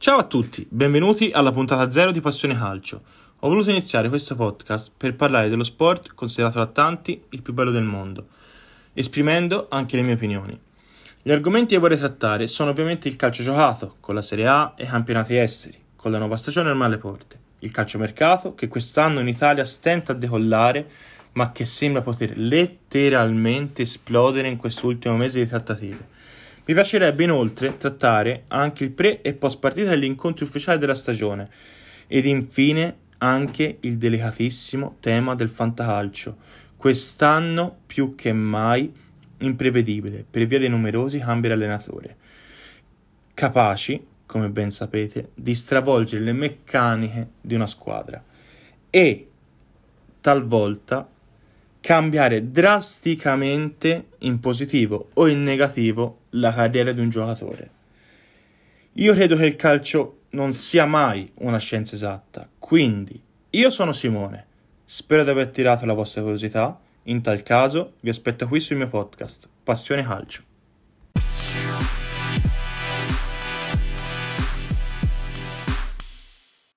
Ciao a tutti, benvenuti alla puntata zero di Passione Calcio. Ho voluto iniziare questo podcast per parlare dello sport considerato da tanti il più bello del mondo, esprimendo anche le mie opinioni. Gli argomenti che vorrei trattare sono ovviamente il calcio giocato, con la Serie A e i campionati esteri, con la nuova stagione ormai alle porte, il calciomercato che quest'anno in Italia stenta a decollare ma che sembra poter letteralmente esplodere in quest'ultimo mese di trattative. Mi piacerebbe inoltre trattare anche il pre e post partita degli incontri ufficiali della stagione ed infine anche il delicatissimo tema del fantacalcio, quest'anno più che mai imprevedibile per via dei numerosi cambi di allenatore, capaci, come ben sapete, di stravolgere le meccaniche di una squadra e talvolta cambiare drasticamente in positivo o in negativo la carriera di un giocatore. Io credo che il calcio non sia mai una scienza esatta, quindi io sono Simone, spero di aver tirato la vostra curiosità, in tal caso vi aspetto qui sul mio podcast, Passione Calcio.